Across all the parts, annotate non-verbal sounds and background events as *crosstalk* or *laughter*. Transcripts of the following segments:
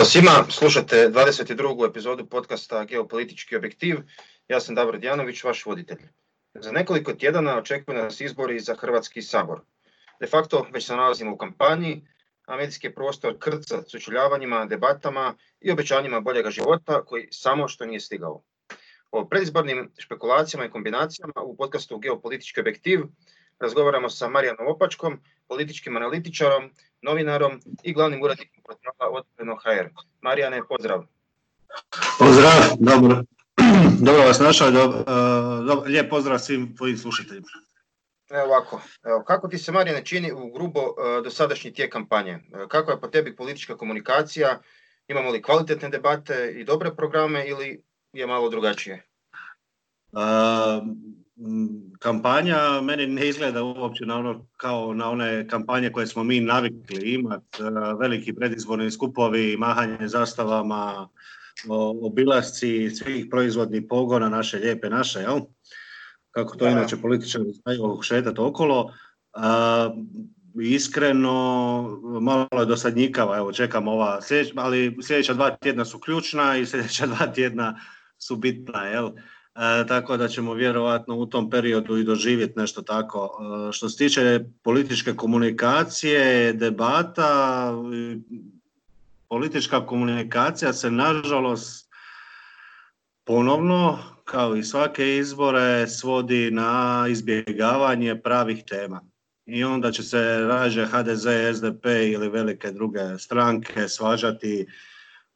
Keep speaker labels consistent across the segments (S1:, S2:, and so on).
S1: Pozdrav svima, slušate 22. epizodu podcasta Geopolitički objektiv. Ja sam Davor Djanović, vaš voditelj. Za nekoliko tjedana očekuje nas izbori za Hrvatski sabor. De facto već se nalazimo u kampanji, a medijski prostor krca sučeljavanjima, debatama i obećanjima boljega života koji samo što nije stigao. O predizbornim špekulacijama i kombinacijama u podcastu Geopolitički objektiv razgovaramo sa Marijanom Opačkom, političkim analitičarom, novinarom i glavnim urednikom portala Otvoreno HR. Marijane, pozdrav.
S2: Pozdrav, dobro. *clears throat* Dobro vas našao, dobro, uh, lijep pozdrav svim tvojim slušateljima.
S1: Evo ovako, evo, kako ti se Marijane čini u grubo uh, dosadašnji tijek kampanje? Uh, kako je po tebi politička komunikacija? Imamo li kvalitetne debate i dobre programe ili je malo drugačije?
S2: Kampanja meni ne izgleda uopće na ono, kao na one kampanje koje smo mi navikli imati, veliki predizborni skupovi, mahanje zastavama, obilasci svih proizvodnih pogona naše lijepe naše, jel? Kako to inače političari znaju šetati okolo. iskreno, malo je dosadnjikava, evo čekam ova, ali sljedeća dva tjedna su ključna i sljedeća *laughs* dva tjedna su bitna, jel? E, tako da ćemo vjerojatno u tom periodu i doživjeti nešto tako. E, što se tiče političke komunikacije, debata, politička komunikacija se nažalost ponovno, kao i svake izbore, svodi na izbjegavanje pravih tema. I onda će se rađe HDZ, SDP ili velike druge stranke svađati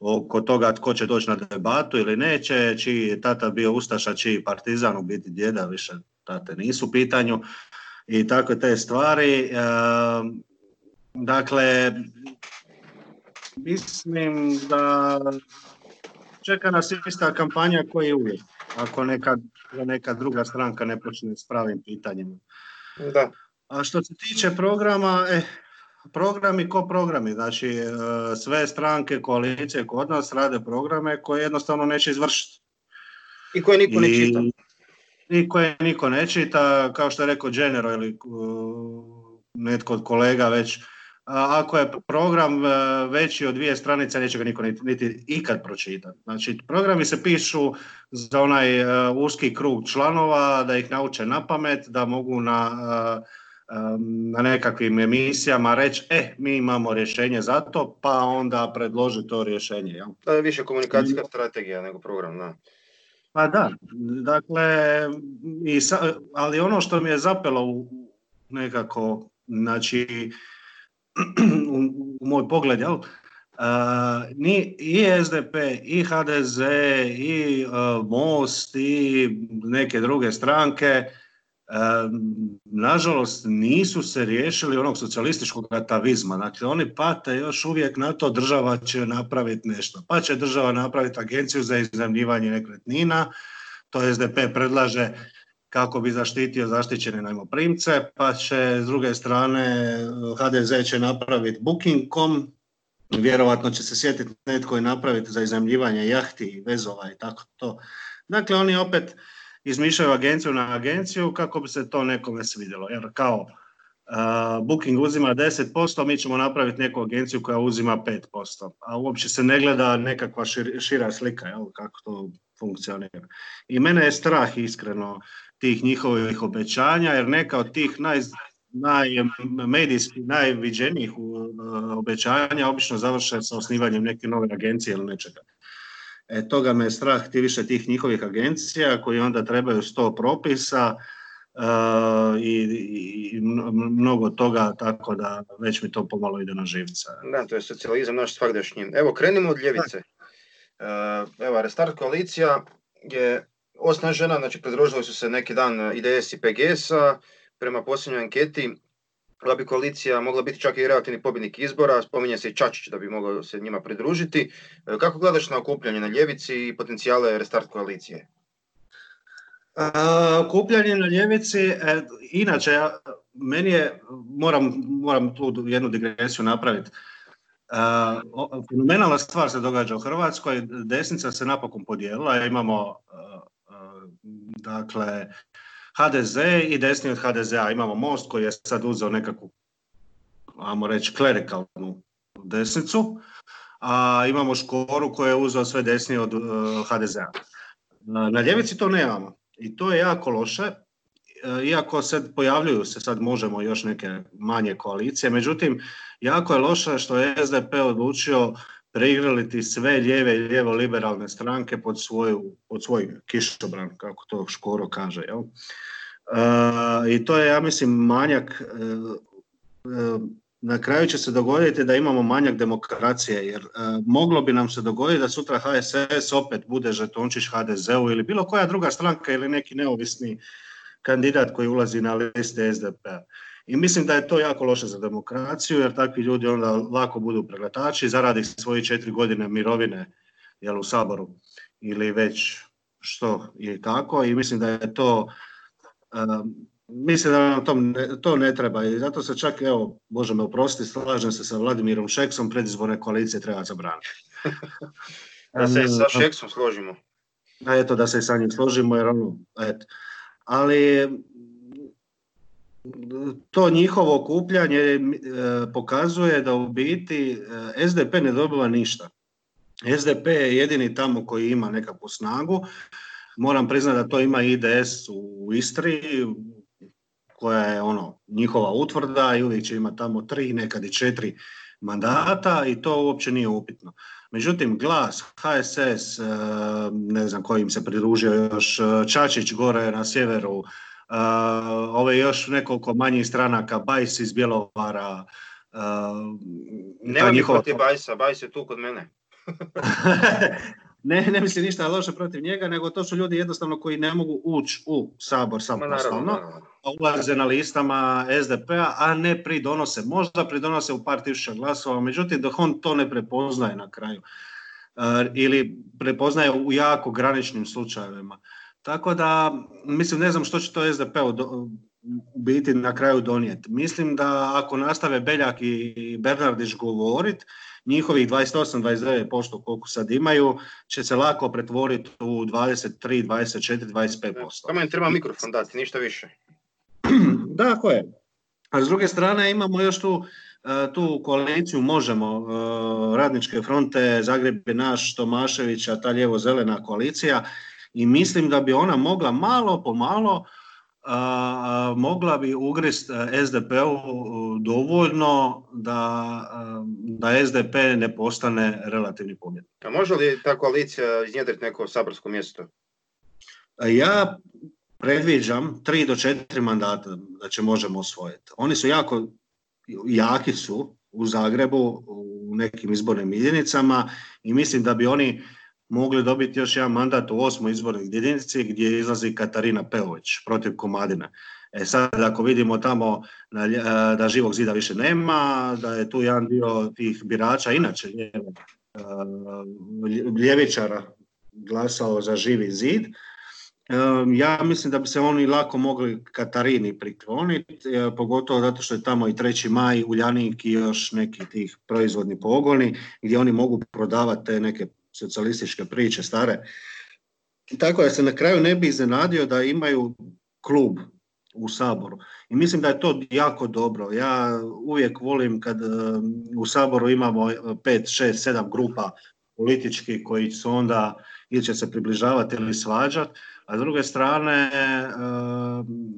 S2: oko toga tko će doći na debatu ili neće, čiji je tata bio Ustaša, čiji partizan u biti djeda, više tate nisu u pitanju i tako te stvari. Dakle, mislim da čeka nas ista kampanja koji je uvijek, ako neka, neka druga stranka ne počne s pravim pitanjima.
S1: Da.
S2: A što se tiče programa, eh, programi ko programi, znači e, sve stranke, koalicije kod nas rade programe koje jednostavno neće izvršiti.
S1: I koje niko ne čita.
S2: I koje niko ne čita, kao što je rekao Genero ili e, netko od kolega već, ako je program e, veći od dvije stranice, neće ga niko niti, ikad pročitati. Znači, programi se pišu za onaj uski krug članova, da ih nauče na pamet, da mogu na na nekakvim emisijama reći, e, mi imamo rješenje za to, pa onda predloži to rješenje. Jel?
S1: To je više komunikacijska strategija nego program, da.
S2: Pa da, dakle, i ali ono što mi je zapelo u nekako, znači, u, u moj pogled, jel, ni i SDP, i HDZ, i uh, Most, i neke druge stranke nažalost nisu se riješili onog socijalističkog atavizma. Dakle, oni pate još uvijek na to država će napraviti nešto. Pa će država napraviti agenciju za iznajmljivanje nekretnina, to SDP predlaže kako bi zaštitio zaštićene najmoprimce, pa će s druge strane HDZ će napraviti booking.com, vjerojatno će se sjetiti netko i napraviti za iznajmljivanje jahti i vezova i tako to. Dakle, oni opet izmišljaju agenciju na agenciju kako bi se to nekome svidjelo. Jer kao uh, Booking uzima 10%, mi ćemo napraviti neku agenciju koja uzima 5%. A uopće se ne gleda nekakva šira slika, jel, kako to funkcionira. I mene je strah iskreno tih njihovih obećanja, jer neka od tih naj, naj, najviđenijih obećanja obično završe sa osnivanjem neke nove agencije ili nečega. E, toga me je strah ti više tih njihovih agencija koji onda trebaju sto propisa uh, i, i, mnogo toga, tako da već mi to pomalo ide na živce.
S1: Da, to je socijalizam naš svakdašnji. Evo, krenimo od ljevice. Uh, evo, Restart koalicija je osnažena, znači pridružili su se neki dan IDS i PGS-a, prema posljednjoj anketi da bi koalicija mogla biti čak i relativni pobjednik izbora, spominje se i Čačić da bi mogao se njima pridružiti. E, kako gledaš na okupljanje na ljevici i potencijale restart koalicije?
S2: okupljanje na ljevici, e, inače, meni je, moram, moram tu jednu digresiju napraviti. Fenomenalna stvar se događa u Hrvatskoj, desnica se napokon podijelila, imamo dakle HDZ i desni od HDZ-a imamo Most koji je sad uzeo nekakvu, ajmo reći, klerikalnu desnicu, a imamo Škoru koja je uzeo sve desnije od HDZ-a. Na ljevici to nemamo. I to je jako loše, iako se pojavljuju se sad možemo još neke manje koalicije, međutim jako je loše što je SDP odlučio preigraliti sve lijeve i lijevo liberalne stranke pod, svoju, pod svoj kišobran, kako to Škoro kaže. Jel? E, I to je, ja mislim, manjak e, e, na kraju će se dogoditi da imamo manjak demokracije, jer moglo bi nam se dogoditi da sutra HSS opet bude žetončić HDZ-u ili bilo koja druga stranka ili neki neovisni kandidat koji ulazi na liste SDP-a. I mislim da je to jako loše za demokraciju, jer takvi ljudi onda lako budu pregletači, zaradi svoje četiri godine mirovine jel, u Saboru ili već što i kako i mislim da je to um, mislim da nam to ne, to ne treba i zato se čak, evo, Bože me oprostiti, slažem se sa Vladimirom Šeksom, predizborne koalicije treba zabraniti. *laughs*
S1: da se sa *laughs* Šeksom složimo.
S2: A eto, da se i sa njim složimo, jer ono, eto. Ali to njihovo okupljanje e, pokazuje da u biti e, SDP ne dobiva ništa. SDP je jedini tamo koji ima nekakvu snagu. Moram priznati da to ima IDS u Istri, koja je ono njihova utvrda i uvijek će imati tamo tri, nekad i četiri mandata i to uopće nije upitno. Međutim, glas, HSS, e, ne znam kojim se pridružio još, Čačić gore na sjeveru, Uh, ove još nekoliko manjih stranaka, Bajs iz Bjelovara. Uh,
S1: Nema mi njihova... protiv Bajsa, Bajs je tu kod mene. *laughs*
S2: ne, ne mislim ništa loše protiv njega, nego to su ljudi jednostavno koji ne mogu ući u sabor samostalno, a ulaze na listama SDP-a, a ne pridonose. Možda pridonose u par tisuća glasova, međutim dok on to ne prepoznaje na kraju uh, ili prepoznaje u jako graničnim slučajevima. Tako da, mislim, ne znam što će to SDP u biti na kraju donijeti. Mislim da ako nastave Beljak i Bernardić govorit, njihovih 28-29% koliko sad imaju, će se lako pretvoriti u 23, 24, 25%.
S1: Samo im treba mikrofon dati, ništa više. *clears throat*
S2: da, ko je. A s druge strane imamo još tu e, tu koaliciju možemo, e, radničke fronte, Zagreb je naš, Tomaševića, ta lijevo-zelena koalicija, i mislim da bi ona mogla malo po malo mogla bi ugrist e, SDP-u dovoljno da, da SDP ne postane relativni pobjednik.
S1: A može li ta koalicija iznjedriti neko saborsko mjesto?
S2: Ja predviđam tri do četiri mandata da će možemo osvojiti. Oni su jako jaki su u Zagrebu u nekim izbornim jedinicama i mislim da bi oni mogli dobiti još jedan mandat u osmoj izbornoj jedinici gdje izlazi Katarina Peović protiv Komadina. E sad ako vidimo tamo da živog zida više nema, da je tu jedan dio tih birača, inače ljevičara glasao za živi zid, ja mislim da bi se oni lako mogli Katarini prikloniti, e, pogotovo zato što je tamo i treći maj, Uljanik i još neki tih proizvodni pogoni gdje oni mogu prodavati te neke socijalističke priče stare. Tako da se na kraju ne bi iznenadio da imaju klub u Saboru. I mislim da je to jako dobro. Ja uvijek volim kad e, u Saboru imamo 5, 6, 7 grupa političkih koji su onda ili će se približavati ili svađati, a s druge strane e,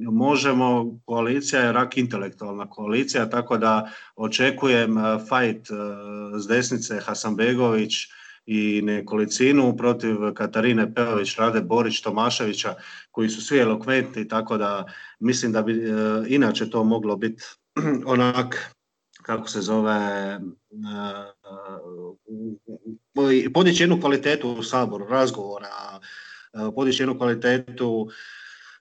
S2: možemo, koalicija je rak intelektualna koalicija, tako da očekujem e, fight s desnice Hasanbegović, i nekolicinu protiv Katarine Peović, Rade Borić, Tomaševića koji su svi elokventni tako da mislim da bi e, inače to moglo biti *clears throat* onak kako se zove e, e, podići jednu kvalitetu u saboru, razgovora, podići jednu kvalitetu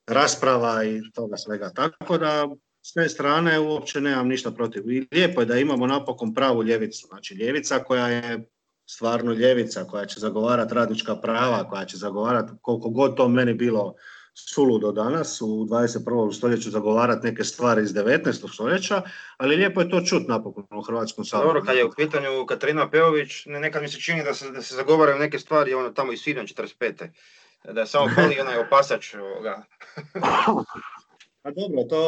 S2: rasprava i toga svega. Tako da s te strane uopće nemam ništa protiv. I lijepo je da imamo napokon pravu ljevicu. Znači ljevica koja je stvarno ljevica koja će zagovarati radnička prava, koja će zagovarati koliko god to meni bilo suludo danas u 21. stoljeću zagovarati neke stvari iz 19. stoljeća, ali lijepo je to čut napokon u Hrvatskom saboru.
S1: Dobro, kad je u pitanju Katarina Peović, nekad mi se čini da se, da se zagovaraju neke stvari ono tamo i sviđan 45. Da je samo pali onaj opasač. Ovoga. *laughs*
S2: A dobro, to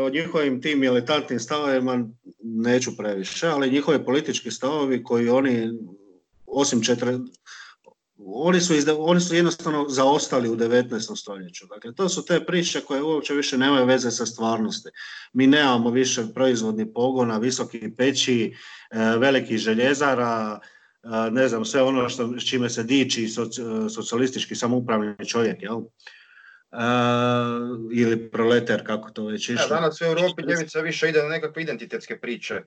S2: o njihovim tim militantnim stavovima neću previše, ali njihovi politički stavovi koji oni, osim četiri, oni su, oni su jednostavno zaostali u 19. stoljeću. Dakle, to su te priče koje uopće više nemaju veze sa stvarnosti. Mi nemamo više proizvodnih pogona, visoki peći, e, velikih željezara, e, ne znam, sve ono što, s čime se diči socijalistički samoupravni čovjek, jel? Ili proleter, kako to već išlo.
S1: Ja, danas u Europi ljevica više ide na nekakve identitetske priče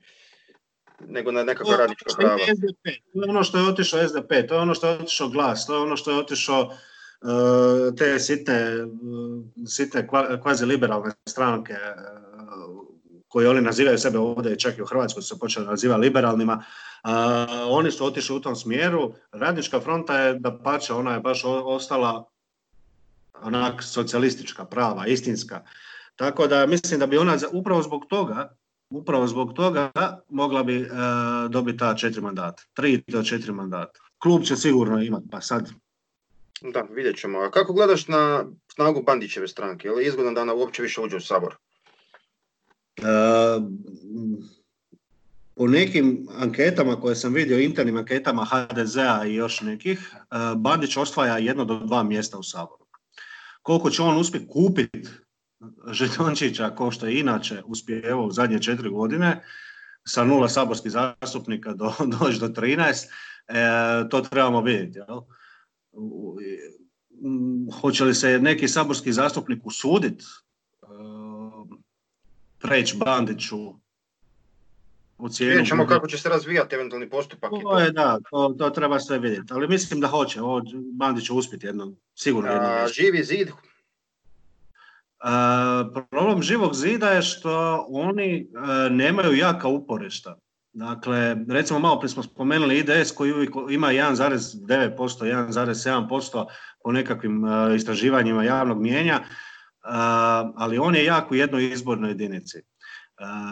S1: nego na nekakva radnička prava.
S2: SDP. To je ono što je otišao SDP, to je ono što je otišao glas, to je ono što je otišao uh, te sitne, uh, sitne kvazi liberalne stranke uh, koje oni nazivaju sebe ovdje, čak i u Hrvatskoj su se počeli nazivati liberalnima, oni su otišli u tom smjeru. Radnička fronta je da pače, ona je baš ostala onak socijalistička, prava, istinska. Tako da mislim da bi ona upravo zbog toga upravo zbog toga mogla bi e, dobiti ta četiri mandata. Tri do četiri mandata. Klub će sigurno imati, pa sad...
S1: Da, vidjet ćemo. A kako gledaš na snagu Bandićeve stranke? Je li izgodno da ona uopće više uđe u Sabor?
S2: E, po nekim anketama koje sam vidio, internim anketama HDZ-a i još nekih, e, Bandić osvaja jedno do dva mjesta u Saboru. Koliko će on uspjeti kupiti žetončića, kao što je inače uspjevao u zadnje četiri godine, sa nula saborskih zastupnika do, *laughs* doći do 13, e, to trebamo vidjeti. Jel? Hoće li se neki saborski zastupnik usuditi e, preći Bandiću
S1: u cijenu... Vidjet ćemo kako će se razvijati eventualni postupak.
S2: To je, da, to, to treba sve vidjeti. Ali mislim da hoće. Ovo Bandić će uspjeti jednom, sigurno jednom. A,
S1: živi zid
S2: problem živog zida je što oni e, nemaju jaka uporišta. Dakle, recimo malo prije smo spomenuli IDS koji ima 1,9%, 1,7% po nekakvim e, istraživanjima javnog mijenja, ali on je jak u jednoj izbornoj jedinici.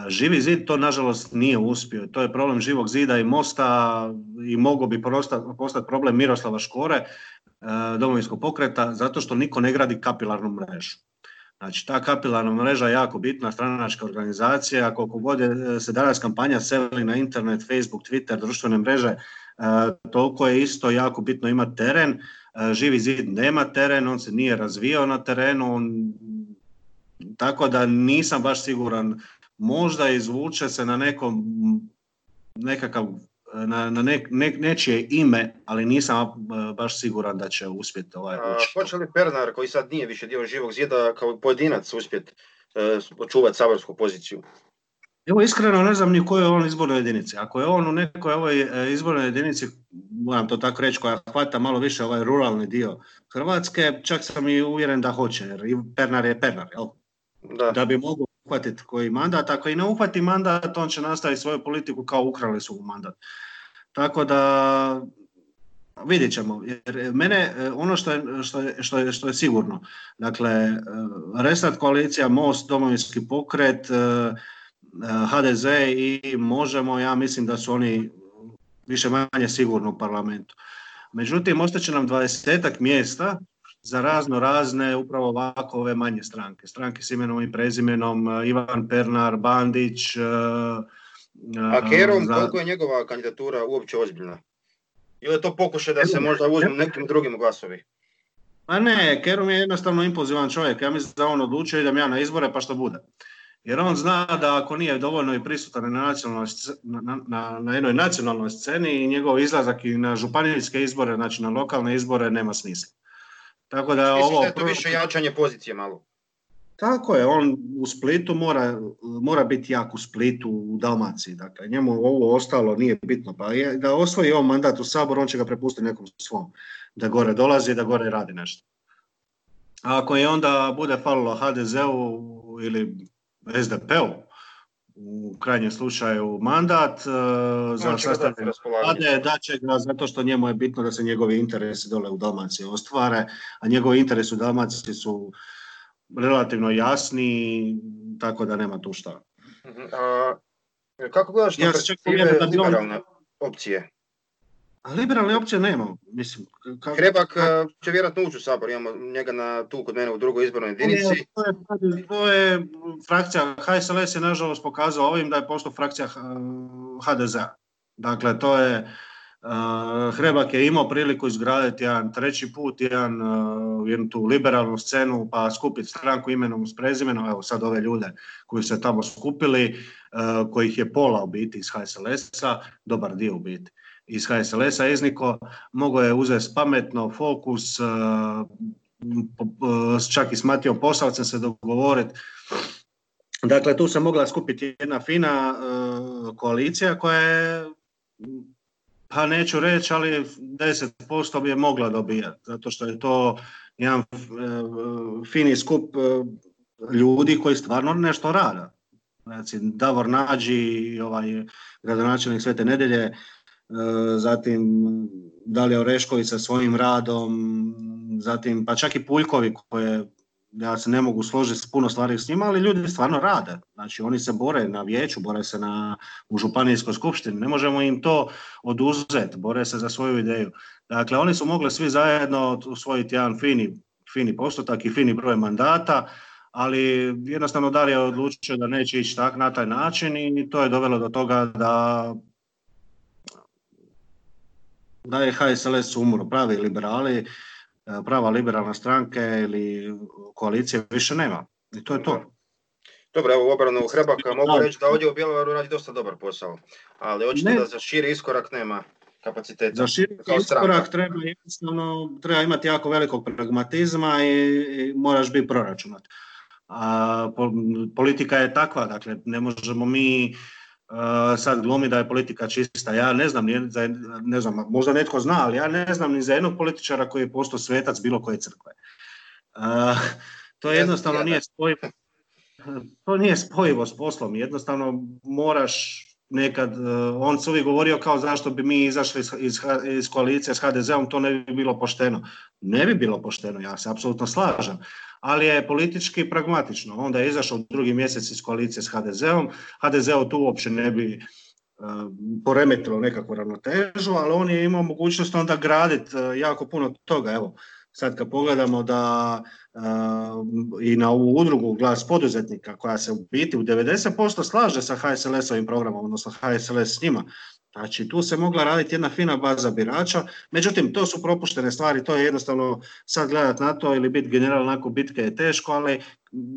S2: Živi zid to nažalost nije uspio. To je problem živog zida i mosta i mogao bi postati problem Miroslava Škore, e, domovinskog pokreta, zato što niko ne gradi kapilarnu mrežu. Znači, ta kapilarna mreža je jako bitna, stranačka organizacija, koliko god se danas kampanja seli na internet, Facebook, Twitter, društvene mreže, e, toliko je isto jako bitno imati teren. E, Živi zid nema teren, on se nije razvijao na terenu, on, tako da nisam baš siguran. Možda izvuče se na nekom nekakav na, na nečije ime, ali nisam baš siguran da će uspjeti ovaj
S1: ući. Hoće li Pernar, koji sad nije više dio živog zida, kao pojedinac uspjeti e, očuvati saborsku poziciju?
S2: Evo iskreno ne znam ni u kojoj on izbornoj jedinici. Ako je on u nekoj ovoj e, izbornoj jedinici, moram to tako reći, koja hvata malo više ovaj ruralni dio Hrvatske, čak sam i uvjeren da hoće, jer Pernar je Pernar, jel? Da. da bi mogao uhvatiti koji mandat. Ako i ne uhvati mandat, on će nastaviti svoju politiku kao ukrali su u mandat. Tako da vidjet ćemo. Jer mene ono što je, što je, što je, što je sigurno, dakle, Restart koalicija, Most, Domovinski pokret, HDZ i Možemo, ja mislim da su oni više manje sigurno u parlamentu. Međutim, ostaće nam dvadesetak mjesta za razno razne upravo ovako ove manje stranke. Stranke s imenom i prezimenom, e, Ivan Pernar, Bandić. E,
S1: A Kerom, za... koliko je njegova kandidatura uopće ozbiljna? Ili je to pokušaj da se možda uzmu nekim drugim glasovi?
S2: Pa ne, Kerom je jednostavno impulzivan čovjek. Ja mislim da on odlučio idem ja na izbore pa što bude. Jer on zna da ako nije dovoljno i prisutan na, na, na, na jednoj nacionalnoj sceni, njegov izlazak i na županijske izbore, znači na lokalne izbore, nema smisla.
S1: Tako da ovo... Da je to više jačanje pozicije malo.
S2: Tako je, on u Splitu mora, mora biti jak u Splitu, u Dalmaciji. Dakle, njemu ovo ostalo nije bitno. Pa je, da osvoji on mandat u Sabor, on će ga prepustiti nekom svom. Da gore dolazi, da gore radi nešto. A ako je onda bude falilo HDZ-u ili SDP-u, u krajnjem slučaju mandat uh, za sastavljanje vlade, da će ga zato što njemu je bitno da se njegovi interesi dole u Dalmaciji ostvare, a njegovi interesi u Dalmaciji su relativno jasni, tako da nema tu šta.
S1: Mhm, a, kako gledaš ja perspektive liberalne opcije?
S2: A liberalne opcije nema. Mislim,
S1: kako... Hrebak će vjerojatno ući u sabor, imamo njega na tu kod mene u drugoj izbornoj jedinici.
S2: To je, to je frakcija, HSLS je nažalost pokazao ovim da je postao frakcija HDZ. Dakle, to je, Hrebak je imao priliku izgraditi jedan treći put, jedan, jednu tu liberalnu scenu, pa skupiti stranku imenom s prezimenom, evo sad ove ljude koji se tamo skupili, kojih je pola u biti iz HSLS-a, dobar dio u biti iz HSLS-a Ezniko, mogao je uzeti pametno fokus, čak i s Matijom Posavcem se dogovoriti. Dakle, tu se mogla skupiti jedna fina koalicija koja je pa neću reći, ali 10% bi je mogla dobijati, zato što je to jedan e, fini skup e, ljudi koji stvarno nešto rade. Znači, Davor Nađi, ovaj, gradonačelnik Svete nedelje, e, zatim Dalija Orešković sa svojim radom, zatim pa čak i Puljkovi koje ja se ne mogu složiti s puno stvari s njima, ali ljudi stvarno rade. Znači oni se bore na vijeću, bore se na, u županijskoj skupštini, ne možemo im to oduzeti, bore se za svoju ideju. Dakle, oni su mogli svi zajedno usvojiti jedan fini, fini postotak i fini broj mandata, ali jednostavno Darija je odlučio da neće ići tak, na taj način i to je dovelo do toga da da je HSLS umro, pravi liberali, E, prava liberalna stranke ili koalicije više nema. I to je to.
S1: Dobro, evo u obranu Hrebaka mogu reći da ovdje u Bjelovaru radi dosta dobar posao, ali očito da za širi iskorak nema kapaciteta.
S2: Za širi iskorak treba, jednostavno, treba imati jako velikog pragmatizma i, moraš biti proračunat. A politika je takva, dakle ne možemo mi sad glumi da je politika čista. Ja ne znam, ne znam, možda netko zna, ali ja ne znam ni za jednog političara koji je postao svetac bilo koje crkve. to jednostavno nije spojivo. To nije spojivo s poslom. Jednostavno moraš nekad, on se uvijek govorio kao zašto bi mi izašli iz, iz koalicije s HDZ-om, to ne bi bilo pošteno. Ne bi bilo pošteno, ja se apsolutno slažem ali je politički pragmatično. Onda je izašao drugi mjesec iz koalicije s HDZ-om, HDZ-o tu uopće ne bi uh, poremetilo nekakvu ravnotežu, ali on je imao mogućnost onda graditi uh, jako puno toga. Evo, sad kad pogledamo da uh, i na ovu udrugu glas poduzetnika koja se u biti u 90% slaže sa HSLS-ovim programom, odnosno HSLS s njima, Znači, tu se mogla raditi jedna fina baza birača, međutim, to su propuštene stvari, to je jednostavno sad gledat na to ili biti general onako bitke je teško, ali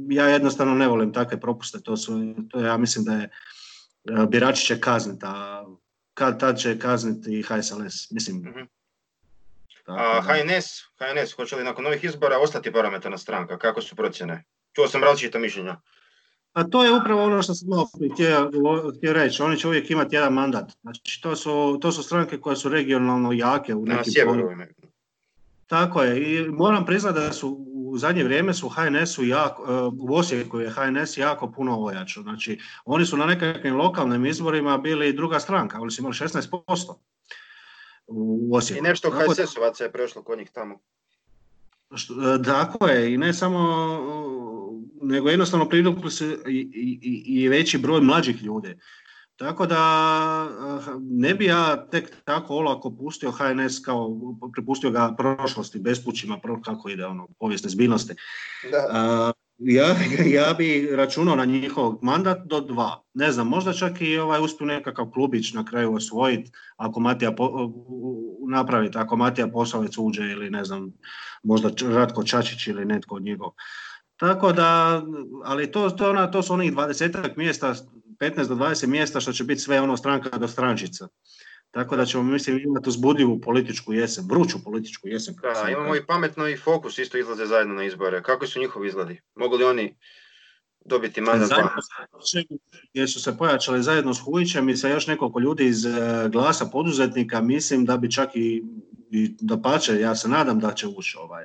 S2: ja jednostavno ne volim takve propuste, to su, to ja mislim da je e, birači će kazniti, a kad tad će kazniti i HSLS, mislim. Mhm.
S1: A HNS, HNS, hoće li nakon novih izbora ostati parlamentarna stranka, kako su procjene? Čuo sam različita mišljenja.
S2: A to je upravo ono što sam htio, htio reći. Oni će uvijek imati jedan mandat. Znači, to su, to su stranke koje su regionalno jake u nekim
S1: Na
S2: Tako je. I moram priznati da su u zadnje vrijeme su HNS-u jako, e, u Osijeku je HNS jako puno ojačao. Znači, oni su na nekakvim lokalnim izborima bili druga stranka. Oni su imali 16% u Osijeku.
S1: I nešto HSS-ovaca je prešlo kod njih tamo.
S2: E, tako je. I ne samo nego jednostavno privukli su i, i, i veći broj mlađih ljudi. Tako da eh, ne bi ja tek tako olako pustio HNS kao prepustio ga prošlosti, bespućima, kako ide ono, povijesne zbiljnosti. Da. ja, ja bi računao na njihov mandat do dva. Ne znam, možda čak i ovaj uspiju nekakav klubić na kraju osvojiti ako Matija po, napraviti, ako Matija Posavec uđe ili ne znam, možda Ratko Čačić ili netko od njegov. Tako da, ali to, to, ona, to su onih 20 mjesta, 15 do 20 mjesta što će biti sve ono stranka do strančica. Tako da ćemo mislim imati uzbudljivu političku jesen, vruću političku jesen.
S1: Da, imamo i pametno i fokus isto izlaze zajedno na izbore. Kako su njihovi izgledi? Mogu li oni dobiti mandat
S2: Jer su se pojačali zajedno s Hujićem i sa još nekoliko ljudi iz e, glasa poduzetnika, mislim da bi čak i, i da pače, ja se nadam da će ući ovaj,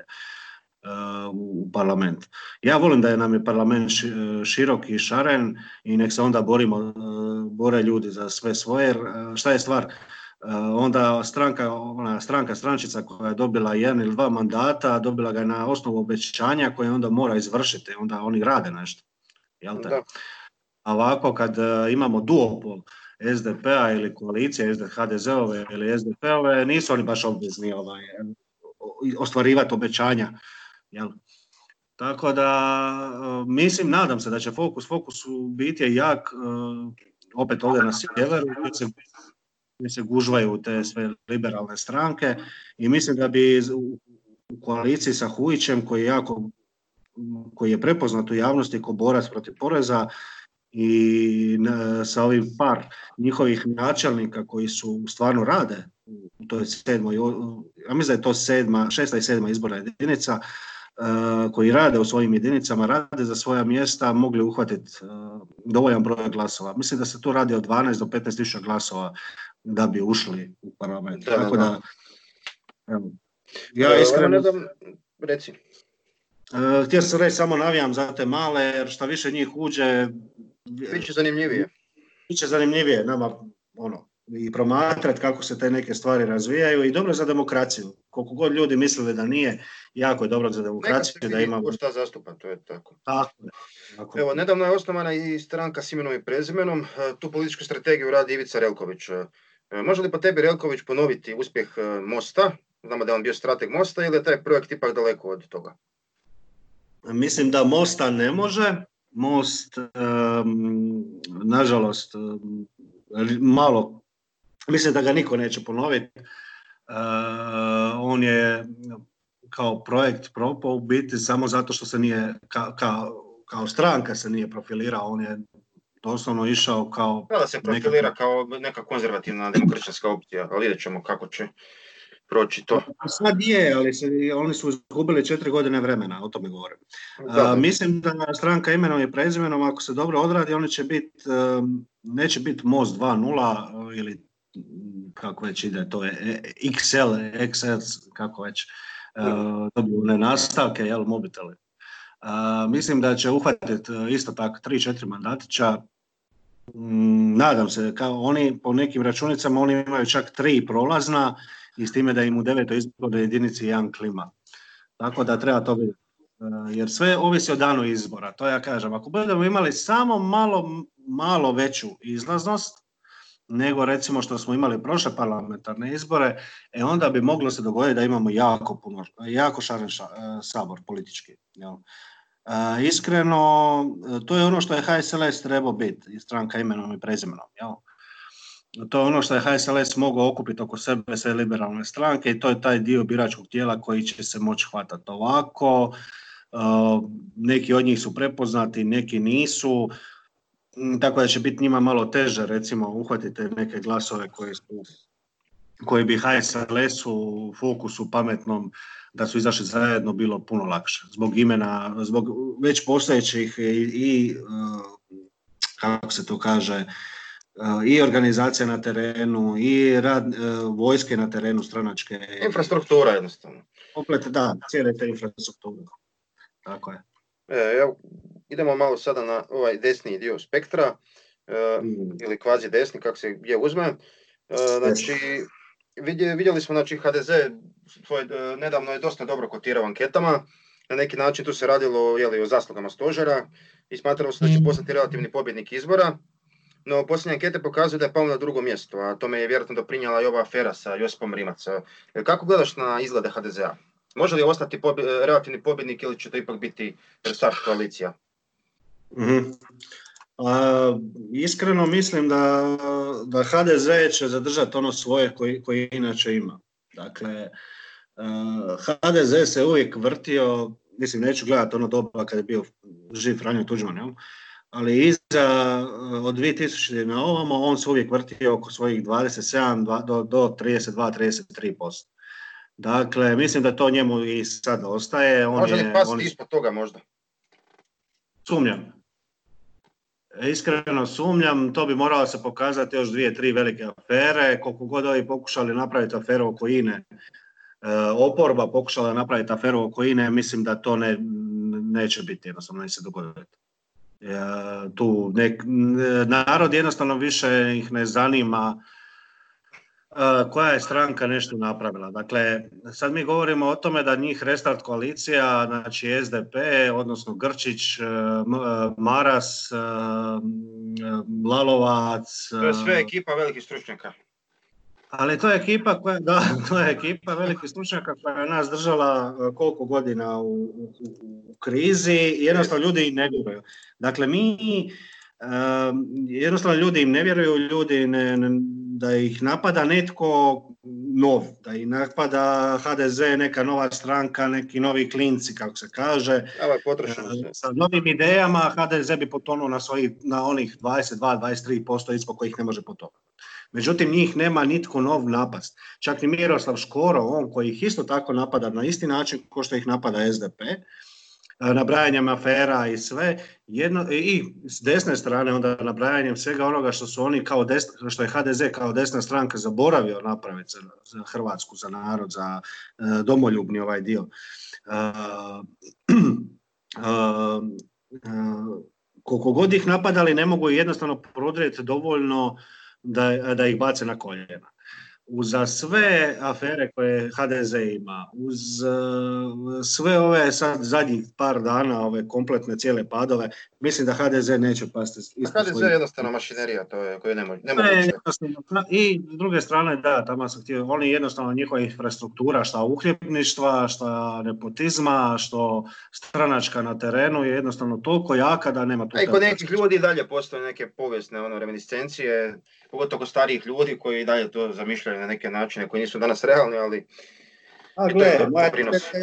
S2: u parlament. Ja volim da je nam je parlament širok i šaren i nek se onda borimo, e, bore ljudi za sve svoje. E, šta je stvar? E, onda stranka, ona stranka, strančica koja je dobila jedan ili dva mandata, dobila ga na osnovu obećanja koje onda mora izvršiti, onda oni rade nešto. Jel A ovako kad imamo duopol, SDP-a ili koalicije HDZ-ove ili SDP-ove, nisu oni baš obvezni ovaj, ostvarivati obećanja. Jel? Tako da, e, mislim, nadam se da će fokus, fokus u biti jak, e, opet ovdje na sjeveru, gdje se, gužvaju te sve liberalne stranke i mislim da bi u koaliciji sa Hujićem, koji je jako koji je prepoznat u javnosti kao borac protiv poreza i sa ovim par njihovih načelnika koji su stvarno rade u toj sedmoj, ja mislim da je to sedma, šesta i sedma izborna jedinica, e, koji rade u svojim jedinicama, rade za svoja mjesta, mogli uhvatiti e, dovoljan broj glasova. Mislim da se tu radi od 12 do 15 tisuća glasova da bi ušli u parlament. Tako da,
S1: ja iskreno... Reci.
S2: E, htio sam reći samo navijam za te male, jer šta više njih uđe...
S1: Biće zanimljivije.
S2: Biće zanimljivije nama, ono, i promatrati kako se te neke stvari razvijaju i dobro za demokraciju. Koliko god ljudi mislili da nije, jako je dobro za demokraciju. da
S1: imamo... šta zastupa, to je tako.
S2: Tako,
S1: Evo, nedavno je osnovana i stranka s imenom i prezimenom. E, tu političku strategiju radi Ivica Relković. E, može li po tebi Relković ponoviti uspjeh Mosta? Znamo da je on bio strateg Mosta ili je taj projekt ipak daleko od toga?
S2: Mislim da Mosta ne može. Most, nažalost, malo, mislim da ga niko neće ponoviti. on je kao projekt propao u biti samo zato što se nije, kao stranka se nije profilirao, on je doslovno išao kao...
S1: Da, se profilira kao neka konzervativna demokršćanska opcija, ali vidjet ćemo kako će proći to.
S2: Sad je, ali se, oni su izgubili četiri godine vremena, o tome govorim. mislim da stranka imenom i prezimenom, ako se dobro odradi, oni će biti, neće biti MOST 2.0 ili kako već ide, to je e, XL, XL, kako već, dobiju one nastavke, jel, mobitele. mislim da će uhvatiti isto tako 3-4 mandatića, mm, nadam se, kao oni po nekim računicama oni imaju čak tri prolazna, i s time da im u devetoj izbornoj jedinici jedan klima. Tako da treba to vidjeti. E, jer sve ovisi o danu izbora, to ja kažem. Ako budemo imali samo malo, malo veću izlaznost, nego recimo što smo imali prošle parlamentarne izbore, e onda bi moglo se dogoditi da imamo jako puno, jako šaren e, sabor politički. Jel? E, iskreno, to je ono što je HSLS trebao biti, stranka imenom i prezimenom. Jel? to je ono što je HSLS mogao okupiti oko sebe sve liberalne stranke i to je taj dio biračkog tijela koji će se moći hvatati ovako. Uh, neki od njih su prepoznati, neki nisu, tako da će biti njima malo teže recimo uhvatiti neke glasove koje su koji bi HSLS u fokusu pametnom da su izašli zajedno bilo puno lakše. Zbog imena, zbog već postojećih i, i uh, kako se to kaže, i organizacija na terenu i rad e, vojske na terenu stranačke.
S1: Infrastruktura jednostavno.
S2: Oplet, da, cijele te infrastrukture. Tako je.
S1: E, evo, idemo malo sada na ovaj desni dio spektra, e, mm. ili kvazi desni, kako se gdje uzme. E, znači, vidjeli smo, znači, HDZ svoj, e, nedavno je dosta dobro kotirao anketama. Na neki način tu se radilo jeli, o zaslugama stožera i smatralo se da će mm. postati relativni pobjednik izbora no posljednje ankete pokazuju da je pao na drugo mjesto, a tome je vjerojatno doprinjela i ova afera sa Josipom Rimac. Kako gledaš na izglede HDZ-a? Može li ostati relativni pobjednik ili će to ipak biti restart koalicija?
S2: Mm iskreno mislim da, da HDZ će zadržati ono svoje koje, koje inače ima. Dakle, HDZ se uvijek vrtio, mislim neću gledati ono doba kad je bio živ Franjo Tuđman, jel? ali iza od 2000 na ovamo on se uvijek vrtio oko svojih 27 do, do 32-33%. Dakle, mislim da to njemu i sad ostaje.
S1: On Može li pasti ispod toga možda?
S2: Sumnjam. Iskreno sumnjam, to bi moralo se pokazati još dvije, tri velike afere, koliko god ovi pokušali napraviti aferu oko INE, oporba pokušala napraviti aferu oko INE, mislim da to ne, neće biti, jednostavno neće se dogoditi. Tu nek, narod jednostavno više ih ne zanima koja je stranka nešto napravila. Dakle, sad mi govorimo o tome da njih restart koalicija, znači SDP, odnosno Grčić, e, e, Maras, Lalovac...
S1: To je sve ekipa velikih stručnjaka.
S2: Ali to je ekipa koja, da, *laughs* to je ekipa velikih stručnjaka koja je nas držala koliko godina u, u, u krizi i jednostavno ljudi ne vjeruju. Dakle, mi jednostavno ljudi im ne vjeruju, ljudi ne, da ih napada netko nov, da ih napada HDZ, neka nova stranka, neki novi klinci, kako se kaže. Sa novim idejama HDZ bi potonuo na, svojih, na onih 22-23% ispod kojih ne može potonuti. Međutim, njih nema nitko nov napast. Čak ni Miroslav Škoro, on koji ih isto tako napada na isti način kao što ih napada SDP, nabrajanjem afera i sve, jedno, i s desne strane onda nabrajanjem svega onoga što su oni kao desna, što je HDZ kao desna stranka zaboravio napraviti za, za Hrvatsku, za narod, za uh, domoljubni ovaj dio. Uh, *clears throat* uh, koliko god ih napadali ne mogu jednostavno prodrijeti dovoljno da, da ih bace na koljena za sve afere koje HDZ ima, uz uh, sve ove sad zadnjih par dana, ove kompletne cijele padove, mislim da HDZ neće pasti.
S1: HDZ je jednostavno mašinerija, to je koje ne može. Ne
S2: I s druge strane, da, tamo sam htio, oni jednostavno njihova infrastruktura, šta uhljebništva, šta nepotizma, što stranačka na terenu je jednostavno toliko jaka da nema tu...
S1: A i kod nekih ljudi dalje postoje neke povijesne ono, reminiscencije, pogotovo kod starijih ljudi koji dalje to zamišljaju na neke načine koji nisu danas realni, ali...
S2: A gle, moja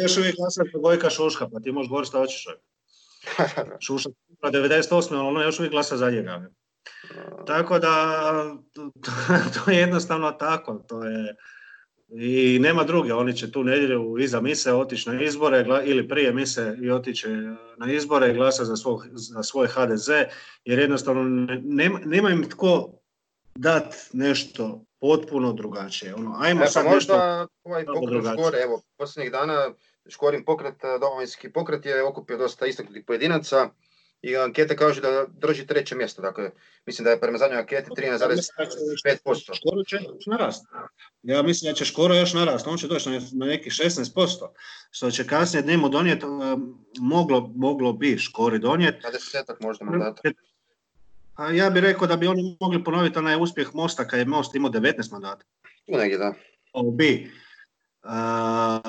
S2: još uvijek glasa Gojka Šuška, pa ti možeš govoriti šta hoćeš. *laughs* Šuška 98. ono još uvijek glasa za njega. Tako da, to, *laughs* to je jednostavno tako, to je... I nema druge, oni će tu nedjelju iza mise otići na izbore ili prije mise i otići na izbore i glasa za, svoj, za svoj HDZ, jer jednostavno nema, nema im tko dat nešto potpuno drugačije. Ono, ajmo e, pa sad možda nešto
S1: ovaj pokret Škore, evo, posljednjih dana Škorin pokret, domovinski pokret je okupio dosta istaknutih pojedinaca i ankete kažu da drži treće mjesto. Dakle, mislim da je prema zadnjoj anketi 13,5%.
S2: Škoro će narast. Ja mislim da će Škoro još narast. On će doći na, na nekih 16%. Što će kasnije dnevno donijeti, moglo, moglo bi Škori donijeti.
S1: Na desetak možda mandata.
S2: A ja bih rekao da bi oni mogli ponoviti onaj uspjeh Mosta kad je Most imao 19 mandata.
S1: Tu negdje, da.
S2: bi.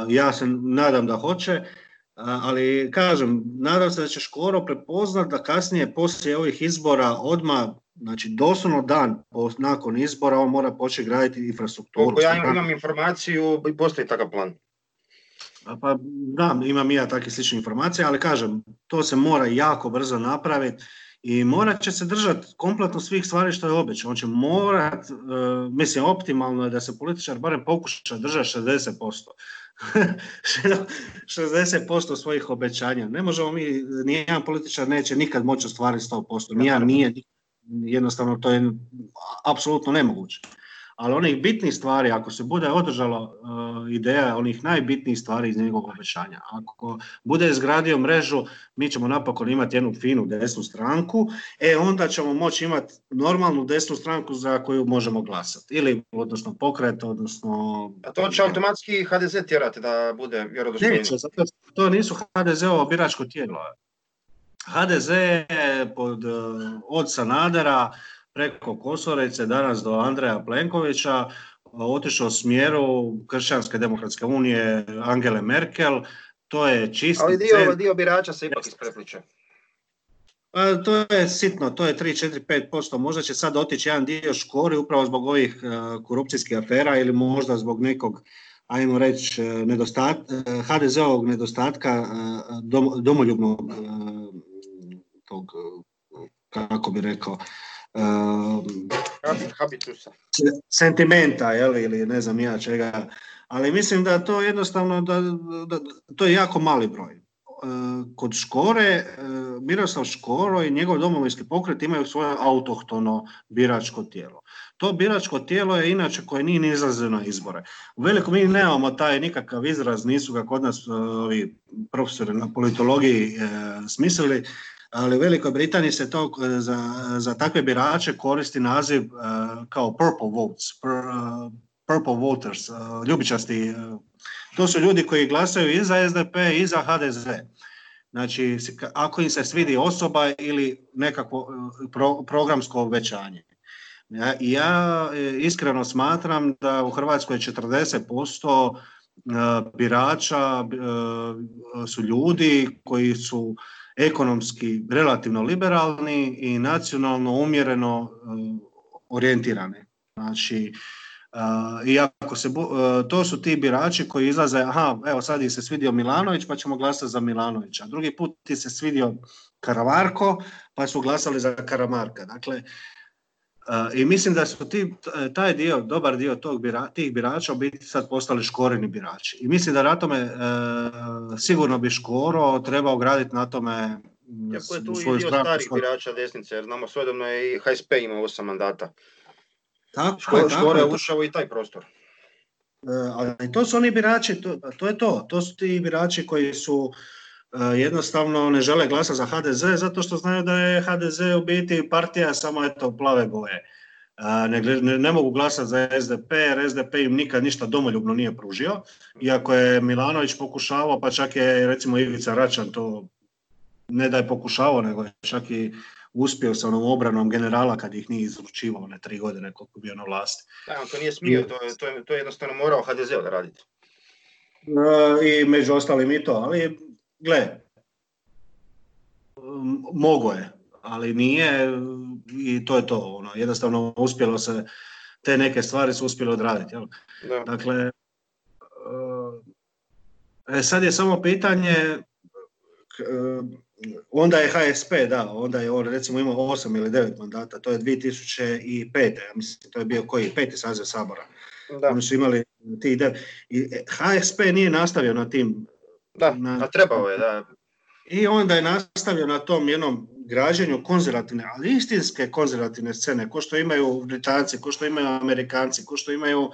S2: ja se nadam da hoće, ali kažem, nadam se da će Škoro prepoznat da kasnije poslije ovih izbora odmah, znači doslovno dan nakon izbora on mora početi graditi infrastrukturu.
S1: Koliko ja imam informaciju, postoji takav plan.
S2: Pa da, imam i ja takve slične informacije, ali kažem, to se mora jako brzo napraviti i morat će se držati kompletno svih stvari što je obećao. On će morat, uh, mislim, optimalno je da se političar barem pokuša držati 60%. 60% svojih obećanja. Ne možemo mi, nijedan političar neće nikad moći ostvariti 100%. Nijedan nije, jednostavno to je apsolutno nemoguće ali onih bitnih stvari, ako se bude održala uh, ideja onih najbitnijih stvari iz njegovog obećanja, ako bude izgradio mrežu, mi ćemo napokon imati jednu finu desnu stranku, e onda ćemo moći imati normalnu desnu stranku za koju možemo glasati. Ili, odnosno, pokret, odnosno...
S1: A to će automatski HDZ tjerati da bude vjerodostojni?
S2: Neće, zato to nisu HDZ-ovo biračko tijelo. HDZ je pod, uh, od Sanadera, preko Kosorice danas do Andreja Plenkovića otišao u smjeru Kršćanske demokratske unije Angele Merkel. To je čisti...
S1: Ali dio, dio birača se ipak isprepliče.
S2: Pa to je sitno, to je 3, 4, 5%. Možda će sad otići jedan dio škori upravo zbog ovih uh, korupcijskih afera ili možda zbog nekog, ajmo reći, e, nedostat, uh, HDZ-ovog nedostatka uh, dom, domoljubnog tog, kako bi rekao,
S1: habitusa.
S2: sentimenta ili ne znam ja čega. Ali mislim da to jednostavno, da, da, to je jako mali broj. Kod Škore, Miroslav Škoro i njegov domovinski pokret imaju svoje autohtono biračko tijelo. To biračko tijelo je inače koje nije izlazilo na izbore. U velikom mi nemamo taj nikakav izraz, nisu ga kod nas ovi profesori na politologiji e, smislili, ali u Velikoj Britaniji se to e, za, za takve birače koristi naziv uh, kao purple votes, pr, uh, purple voters, ljubičasti, to su ljudi koji glasaju i za SDP i za HDZ. Znači, ako im se svidi osoba ili nekakvo programsko obećanje. Ja, ja iskreno smatram da u Hrvatskoj 40% e, birača su ljudi koji su ekonomski relativno liberalni i nacionalno umjereno orijentirani. Znači, ako se, to su ti birači koji izlaze, aha, evo sad ih se svidio Milanović, pa ćemo glasati za Milanovića. Drugi put ti se svidio Karavarko, pa su glasali za Karamarka. Dakle, i mislim da su ti, taj dio, dobar dio tog tih birača u biti sad postali škoreni birači. I mislim da na tome e, sigurno bi Škoro trebao graditi na tome
S1: Jako je tu i dio starih birača desnice, jer znamo svojedobno je i HSP imao osam mandata. Tako, Škoro, tako, Škoro je ušao i taj prostor.
S2: E, ali to su oni birači, to, to je to. To su ti birači koji su E, jednostavno ne žele glasati za HDZ zato što znaju da je HDZ u biti partija samo eto plave boje. E, ne, ne, ne mogu glasati za SDP jer SDP im nikad ništa domoljubno nije pružio. Iako je Milanović pokušavao, pa čak je recimo Ivica Račan to ne da je pokušavao, nego je čak i uspio sa onom obranom generala kad ih nije izručivao ne tri godine koliko bio na vlasti.
S1: Da, on to nije smio, to, to, je, to je jednostavno morao HDZ da raditi.
S2: E, I među ostalim i to, ali gle, mogo je, ali nije i to je to. Ono, jednostavno uspjelo se, te neke stvari su uspjeli odraditi. Jel? Dakle, e, sad je samo pitanje, e, onda je HSP, da, onda je on recimo imao 8 ili 9 mandata, to je 2005. Ja mislim, to je bio koji, peti saziv Sabora. Da. Oni su imali ti I HSP nije nastavio na tim
S1: da, na, trebao je, da.
S2: I onda je nastavio na tom jednom građenju konzervativne, ali istinske konzervativne scene, ko što imaju Britanci, ko što imaju Amerikanci, ko što imaju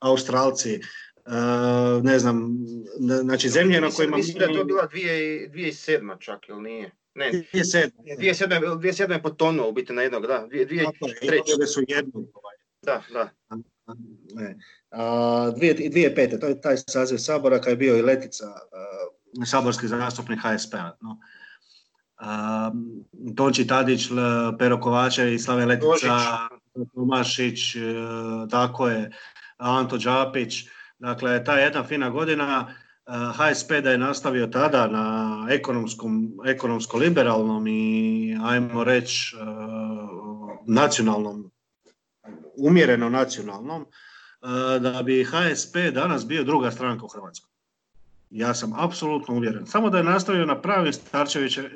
S2: Australci, Uh, ne znam, znači zemlje na kojima...
S1: Mislim da je to bila 2007. čak, ili nije?
S2: Ne, 2007.
S1: 2007. 2007. je potonuo u biti na jednog, da. 2003.
S2: su jednu.
S1: Ovaj. Da, da.
S2: Ne. Uh, 2005. To je taj saziv Sabora kad je bio i Letica saborski zastupnik HSP-a. No. Tonči Tadić, Pero Kovačević, Slave Letica, Tomašić, e, tako je, Anto Đapić. Dakle, ta jedna fina godina, HSP da je nastavio tada na ekonomskom, ekonomsko-liberalnom i ajmo reći e, nacionalnom, umjereno nacionalnom, e, da bi HSP danas bio druga stranka u Hrvatskoj. Ja sam apsolutno uvjeren. Samo da je nastavio na pravim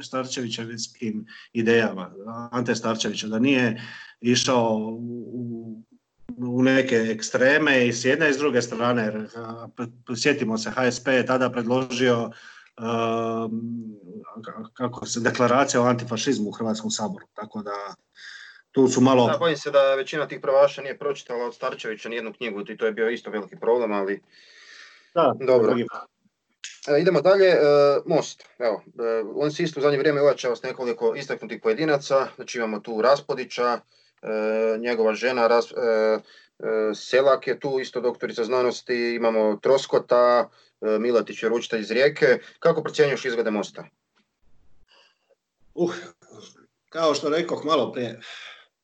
S2: Starčevićevskim idejama, Ante Starčevića, da nije išao u, u neke ekstreme i s jedne i s druge strane. Jer, sjetimo se, HSP je tada predložio kako se deklaracija o antifašizmu u Hrvatskom saboru. Tako da tu su malo...
S1: Da, bojim se da većina tih pravaša nije pročitala od Starčevića nijednu knjigu i to je bio isto veliki problem, ali...
S2: Da,
S1: dobro. E, idemo dalje, e, Most. Evo, e, on se isto u zadnje vrijeme ojačao s nekoliko istaknutih pojedinaca. Znači imamo tu Raspodića, njegova žena Selak je tu, isto doktorica znanosti, imamo Troskota, Milatić je ručita iz Rijeke. Kako procjenjuješ izglede Mosta?
S2: Uh, kao što rekoh malo prije,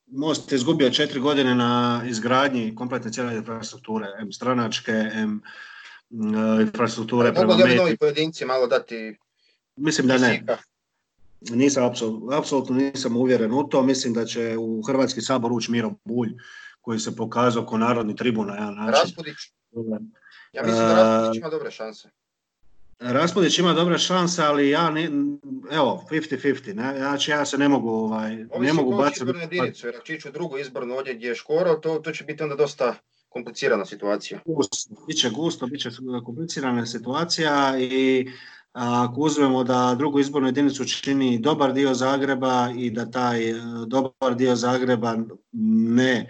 S2: Most je izgubio četiri godine na izgradnji kompletne cijele infrastrukture, M stranačke, M E, infrastrukture
S1: prema Mogu li novi pojedinci malo dati
S2: Mislim da ne. Nisam apsolutno nisam uvjeren u to. Mislim da će u Hrvatski sabor ući Miro Bulj koji se pokazao kao narodni tribun na jedan način.
S1: Raspudić. Ja mislim da Raspudić ima dobre šanse.
S2: Raspudić ima dobre šanse, ali ja ne, evo 50-50, ne, znači ja se ne mogu ovaj, ne mogu baciti.
S1: Ovisi jedinicu, jer ako će ići u drugu izbornu ovdje gdje je Škoro, to, to će biti onda dosta komplicirana situacija.
S2: Gusto, biće gusto, bit će komplicirana situacija i ako uzmemo da drugu izbornu jedinicu čini dobar dio Zagreba i da taj e, dobar dio Zagreba ne e,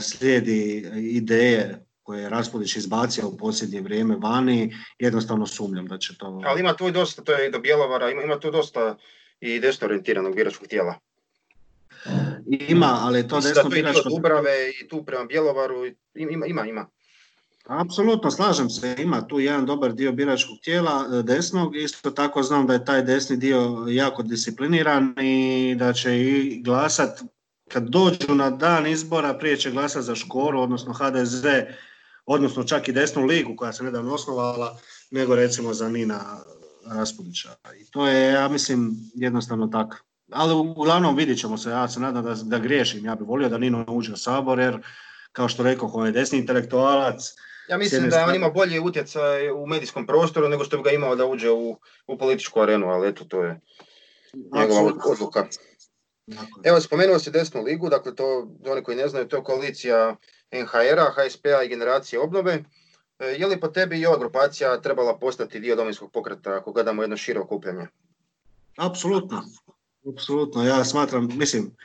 S2: slijedi ideje koje je Raspudić izbacio u posljednje vrijeme vani, jednostavno sumnjam da će to...
S1: Ali ima tu i dosta, to je do Bjelovara, ima, ima tu dosta i desno orientiranog biračkog tijela.
S2: Ima, ali to desno
S1: biračko... Ubrave i tu prema Bjelovaru, ima, ima, ima.
S2: Apsolutno, slažem se. Ima tu jedan dobar dio biračkog tijela e, desnog. Isto tako znam da je taj desni dio jako discipliniran i da će i glasat kad dođu na dan izbora prije će glasati za Škoru, odnosno HDZ, odnosno čak i desnu ligu koja se nedavno osnovala, nego recimo za Nina Raspudića. I to je, ja mislim, jednostavno tako. Ali uglavnom vidit ćemo se, ja se nadam da, da griješim, ja bih volio da Nino uđe u Sabor, jer kao što rekao, on je desni intelektualac,
S1: ja mislim da on ima bolji utjecaj u medijskom prostoru nego što bi ga imao da uđe u, u političku arenu, ali eto to je njegova odluka. Evo, spomenuo si desnu ligu, dakle to, oni koji ne znaju, to je koalicija NHR-a, HSP-a i generacije obnove. E, je li po tebi i ova grupacija trebala postati dio domovinskog pokreta ako gledamo jedno širo okupljanje?
S2: Apsolutno. Apsolutno. Ja smatram, mislim,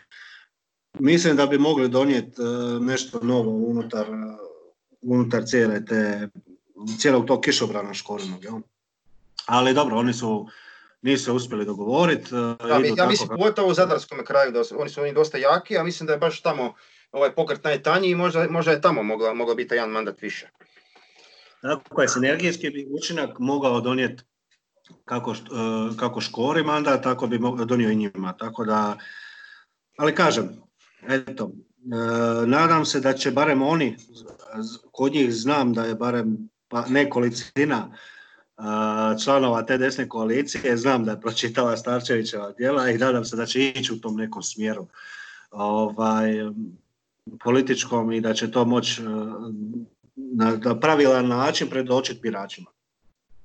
S2: mislim da bi mogli donijeti e, nešto novo unutar, unutar cijele te, cijelog tog kišobrana školinog. Ali dobro, oni su nisu se uspjeli dogovoriti.
S1: E, ja, ja mislim pogotovo u Zadarskom kraju, da su, oni su oni dosta jaki, a mislim da je baš tamo ovaj pokret najtanji i možda, možda je tamo mogla, mogla biti jedan mandat više.
S2: Tako je, sinergijski bi učinak mogao donijeti kako, e, kako škori mandat, tako bi donio i njima. Tako da, ali kažem, eto, e, nadam se da će barem oni, kod njih znam da je barem pa nekolicina članova te desne koalicije, znam da je pročitala Starčevićeva djela i nadam se da će ići u tom nekom smjeru ovaj, političkom i da će to moći e, na, pravilan način predočiti biračima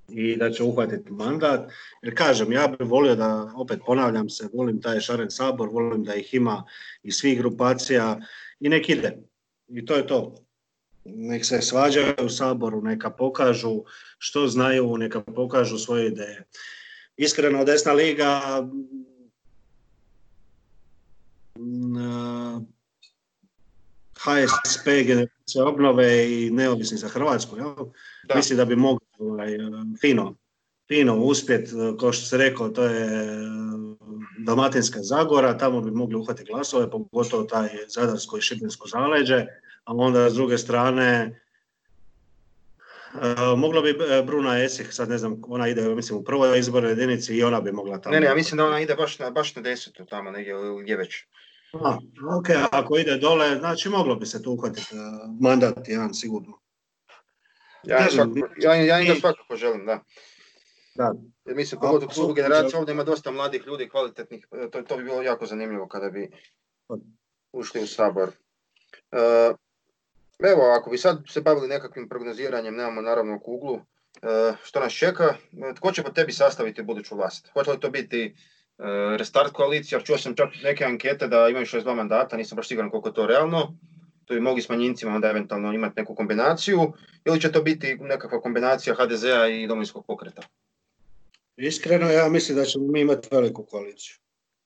S2: i da će uhvatiti mandat. Jer kažem, ja bih volio da, opet ponavljam se, volim taj Šaren sabor, volim da ih ima iz svih grupacija i nek ide. I to je to nek se svađaju u Saboru, neka pokažu što znaju, neka pokažu svoje ideje. Iskreno, desna liga HSP, generacija obnove i neovisni za Hrvatsku. Da. Mislim da bi mogli ovaj, fino, fino uspjet, kao što se rekao, to je Dalmatinska Zagora, tamo bi mogli uhvatiti glasove, pogotovo taj Zadarsko i Šibensko zaleđe a onda s druge strane Uh, moglo bi e, Bruna Esih, sad ne znam, ona ide mislim u prvoj izbornoj jedinici i ona bi mogla tamo.
S1: Ne, ne, ja mislim da ona ide baš na, baš na desetu tamo negdje gdje već.
S2: A, ok, ako ide dole, znači moglo bi se tu uhvatiti uh, mandat jedan sigurno.
S1: Ja, ne svakako, ja, ja im svakako želim, da. Da. Jer mislim, pogotovo su generacije, ovdje ima dosta mladih ljudi, kvalitetnih, e, to, to bi bilo jako zanimljivo kada bi pa. ušli u sabor. Uh, Evo, ako bi sad se bavili nekakvim prognoziranjem, nemamo naravno kuglu, e, što nas čeka, e, tko će po tebi sastaviti buduću vlast? Hoće li to biti e, restart koalicija? Čuo sam čak neke ankete da imaju 62 mandata, nisam baš siguran koliko je to realno. To bi mogli s manjincima onda eventualno imati neku kombinaciju. Ili će to biti nekakva kombinacija HDZ-a i domovinskog pokreta?
S2: Iskreno, ja mislim da ćemo mi imati veliku koaliciju.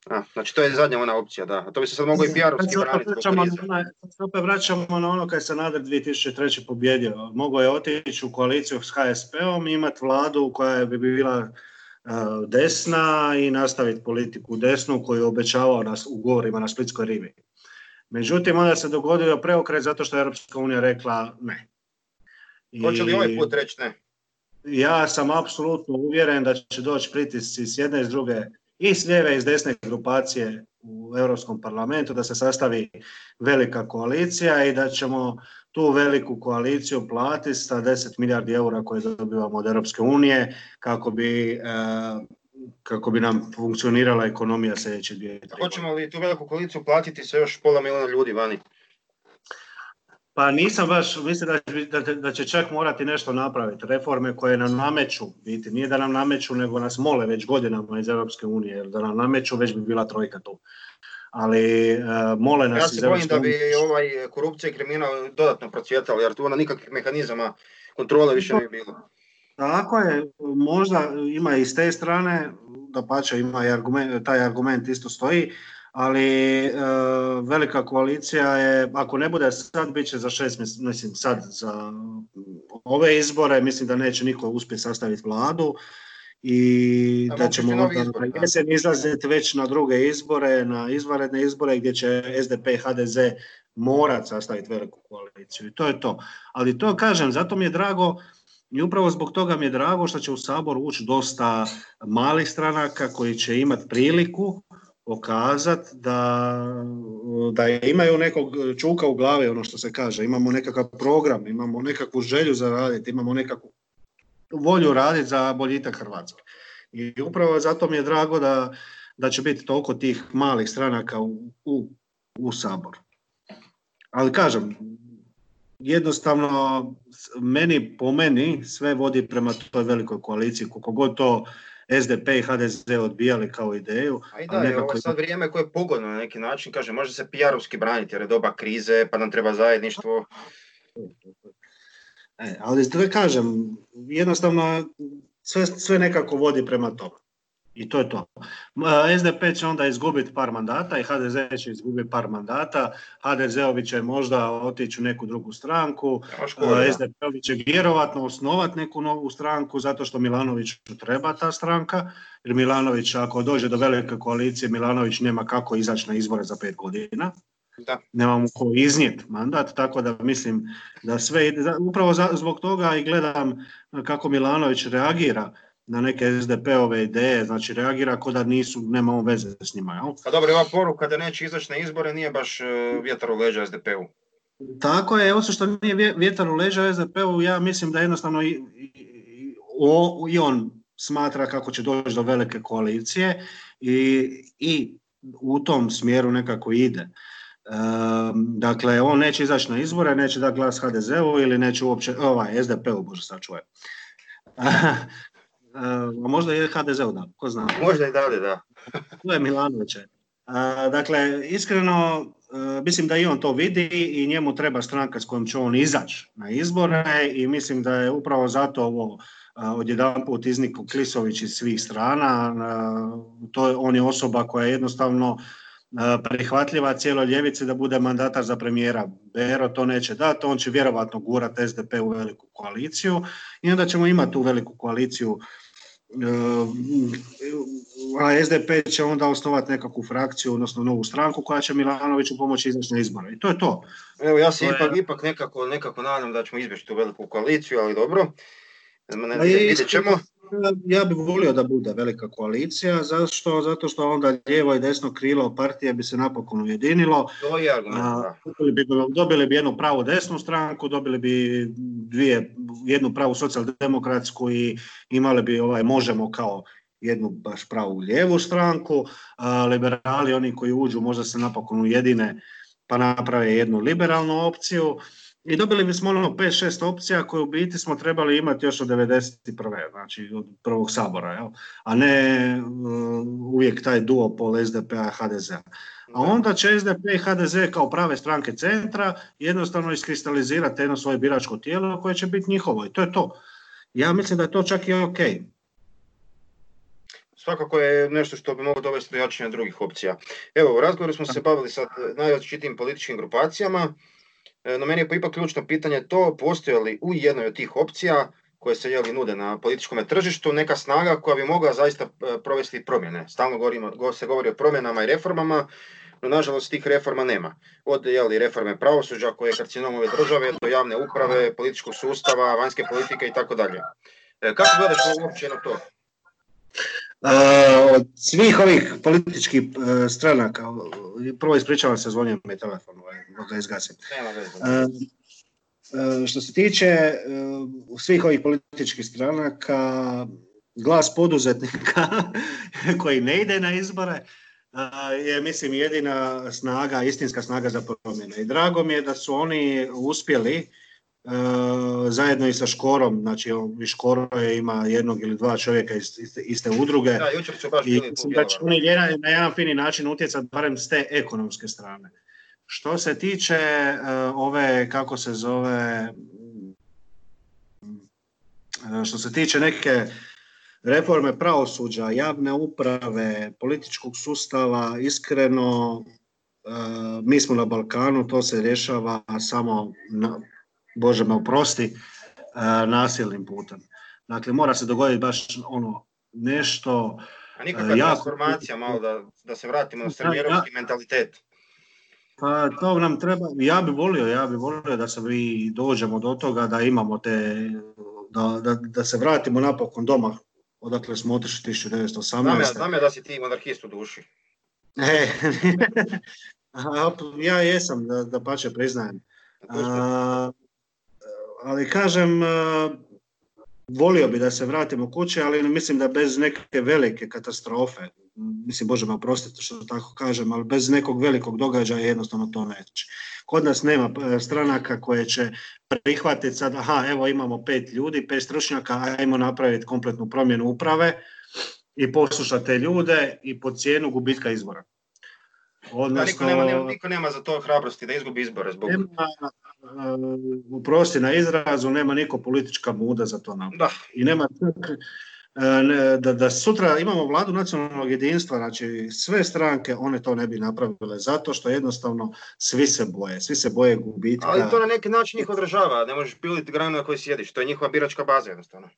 S1: A, znači to je zadnja ona opcija, da. A to bi se sad moglo i PR-ovski braniti.
S2: opet vraćamo na ono kad se Nader 2003. pobjedio. Mogao je otići u koaliciju s HSP-om i imati vladu koja bi bila uh, desna i nastaviti politiku desnu koju je obećavao nas u govorima na Splitskoj rivi. Međutim, onda se dogodio preokret zato što je Europska unija rekla ne.
S1: I... Hoće li ovaj put reći ne?
S2: Ja sam apsolutno uvjeren da će doći pritisci s jedne i s druge i s lijeve i s desne grupacije u Europskom parlamentu da se sastavi velika koalicija i da ćemo tu veliku koaliciju platiti sa 10 milijardi eura koje dobivamo od Europske unije kako bi, e, kako bi nam funkcionirala ekonomija sljedeće dvije.
S1: Hoćemo li tu veliku koaliciju platiti sa još pola milijuna ljudi vani?
S2: Pa nisam baš, mislim da, da, da će čak morati nešto napraviti. Reforme koje nam nameću, biti, nije da nam nameću, nego nas mole već godinama iz Europske unije, jer da nam nameću već bi bila trojka tu. Ali uh, mole nas
S1: ja se bojim da bi ovaj korupcija i kriminal dodatno procvjetali, jer tu onda nikakvih mehanizama kontrole više ne bi bilo.
S2: Tako je, možda ima i s te strane, da pače ima i argument, taj argument isto stoji, ali e, velika koalicija je, ako ne bude sad, bit će za šest mjeseci, mislim sad za ove izbore, mislim da neće niko uspjeti sastaviti vladu i da, ćemo onda jesen izlaziti već na druge izbore, na izvanredne izbore gdje će SDP i HDZ morati sastaviti veliku koaliciju i to je to. Ali to kažem, zato mi je drago i upravo zbog toga mi je drago što će u Sabor ući dosta malih stranaka koji će imati priliku pokazati da, da imaju nekog čuka u glavi, ono što se kaže, imamo nekakav program, imamo nekakvu želju za raditi, imamo nekakvu volju raditi za boljitak Hrvatske. I upravo zato mi je drago da, da će biti toliko tih malih stranaka u, u, u Saboru. Ali kažem, jednostavno meni po meni sve vodi prema toj velikoj koaliciji, koliko god to SDP i HDZ odbijali kao ideju.
S1: A i da, je ovo sad vrijeme koje je pogodno na neki način, kaže, može se PR-ovski braniti jer je doba krize, pa nam treba zajedništvo.
S2: E, ali da kažem, jednostavno sve, sve nekako vodi prema tome. I to je to. SDP će onda izgubiti par mandata i HDZ će izgubiti par mandata. HDZ-ovi će možda otići u neku drugu stranku. SDP-ovi će vjerovatno osnovati neku novu stranku zato što Milanović treba ta stranka. Jer Milanović, ako dođe do velike koalicije, Milanović nema kako izaći na izbore za pet godina. Da. Nemamo ko iznijeti mandat, tako da mislim da sve, upravo zbog toga i gledam kako Milanović reagira na neke SDP-ove ideje, znači reagira kao da nisu, nemamo veze s njima. Jel?
S1: Pa dobro, ova poruka da neće izaći na izbore nije baš e, vjetar u leđa SDP-u.
S2: Tako je, osim što nije vjetar u leđa SDP-u, ja mislim da jednostavno i, i, i on smatra kako će doći do velike koalicije i, i u tom smjeru nekako ide. E, dakle, on neće izaći na izbore, neće da glas HDZ-u ili neće uopće, ovaj, SDP-u, bože sačuvaj. *laughs* a možda je HDZ-u da, ko zna.
S1: Možda i dalje, da. *laughs*
S2: to je Milanović. Dakle, iskreno, e, mislim da i on to vidi i njemu treba stranka s kojom će on izaći na izbore i mislim da je upravo zato ovo odjedan put izniku Klisović iz svih strana. To je, on je osoba koja je jednostavno prihvatljiva cijeloj ljevici da bude mandatar za premijera. Bero to neće dati, on će vjerovatno gurati SDP u veliku koaliciju i onda ćemo imati tu veliku koaliciju a SDP će onda osnovati nekakvu frakciju, odnosno novu stranku koja će Milanoviću pomoći izaći na izbore. I to je to.
S1: Evo, ja se ipak, ipak nekako, nekako nadam da ćemo izbjeći tu veliku koaliciju, ali dobro. Ne, vidjet ćemo
S2: ja bih volio da bude velika koalicija, zašto? Zato što onda lijevo i desno krilo partije bi se napokon ujedinilo.
S1: To je
S2: dobili, bi, dobili bi jednu pravu desnu stranku, dobili bi dvije, jednu pravu socijaldemokratsku i imali bi ovaj možemo kao jednu baš pravu lijevu stranku. A, liberali, oni koji uđu, možda se napokon ujedine pa naprave jednu liberalnu opciju i dobili bismo ono 5-6 opcija koje u biti smo trebali imati još od 91. znači od prvog sabora, jel? a ne uh, uvijek taj duopol SDP-a i HDZ-a. A onda će SDP i HDZ kao prave stranke centra jednostavno iskristalizirati jedno svoje biračko tijelo koje će biti njihovo i to je to. Ja mislim da je to čak i ok.
S1: Svakako je nešto što bi moglo dovesti do jačanja drugih opcija. Evo, u razgovoru smo se bavili sa najrazličitijim političkim grupacijama. E, no meni je ipak ključno pitanje to, postoje li u jednoj od tih opcija koje se jeli nude na političkom tržištu neka snaga koja bi mogla zaista e, provesti promjene. Stalno govorimo, se govori o promjenama i reformama, no nažalost tih reforma nema. Od jeli, reforme pravosuđa koje je karcinom ove države, do javne uprave, političkog sustava, vanjske politike i tako dalje. E, kako gledaš uopće na to?
S2: Od svih ovih političkih stranaka, prvo ispričavam se, zvonio mi telefon, ovaj, ga izgasim. što se tiče svih ovih političkih stranaka, glas poduzetnika *laughs* koji ne ide na izbore, je mislim jedina snaga, istinska snaga za promjene. I drago mi je da su oni uspjeli zajedno i sa Škorom, znači i Škoro ima jednog ili dva čovjeka iz iste, iste udruge.
S1: Da, jučer su baš I
S2: da će oni na jedan fini način utjecati barem s te ekonomske strane. Što se tiče uh, ove, kako se zove, uh, što se tiče neke reforme pravosuđa, javne uprave, političkog sustava, iskreno, uh, mi smo na Balkanu, to se rješava samo na, Bože me oprosti, e, nasilnim putem. Dakle, mora se dogoditi baš ono nešto...
S1: A nikakva jako... transformacija malo da, da se vratimo na srednjerovski mentalitet.
S2: Pa to nam treba, ja bi volio, ja bi volio da se mi dođemo do toga da imamo te, da, da, da se vratimo napokon doma odakle smo otišli 1918.
S1: Znam ja da si ti monarhist u duši.
S2: E, *laughs* ja jesam, da, da pače priznajem. Ali kažem, volio bi da se vratimo kuće, ali mislim da bez neke velike katastrofe, mislim Bože me oprostite što tako kažem, ali bez nekog velikog događaja jednostavno to neće. Kod nas nema e, stranaka koje će prihvatiti sad, aha, evo imamo pet ljudi, pet stručnjaka, ajmo napraviti kompletnu promjenu uprave i poslušati te ljude i po cijenu gubitka izbora.
S1: Odnosno, niko, nema, niko nema za to hrabrosti da izgubi izbore zbog... Nema,
S2: prosti na izrazu, nema niko politička muda za to. Da. I nema e, da, da sutra imamo vladu nacionalnog jedinstva, znači sve stranke, one to ne bi napravile, zato što jednostavno svi se boje, svi se boje gubitka.
S1: Ali to na neki način njih odražava, ne možeš piliti granu na kojoj sjediš, to je njihova biračka baza jednostavno.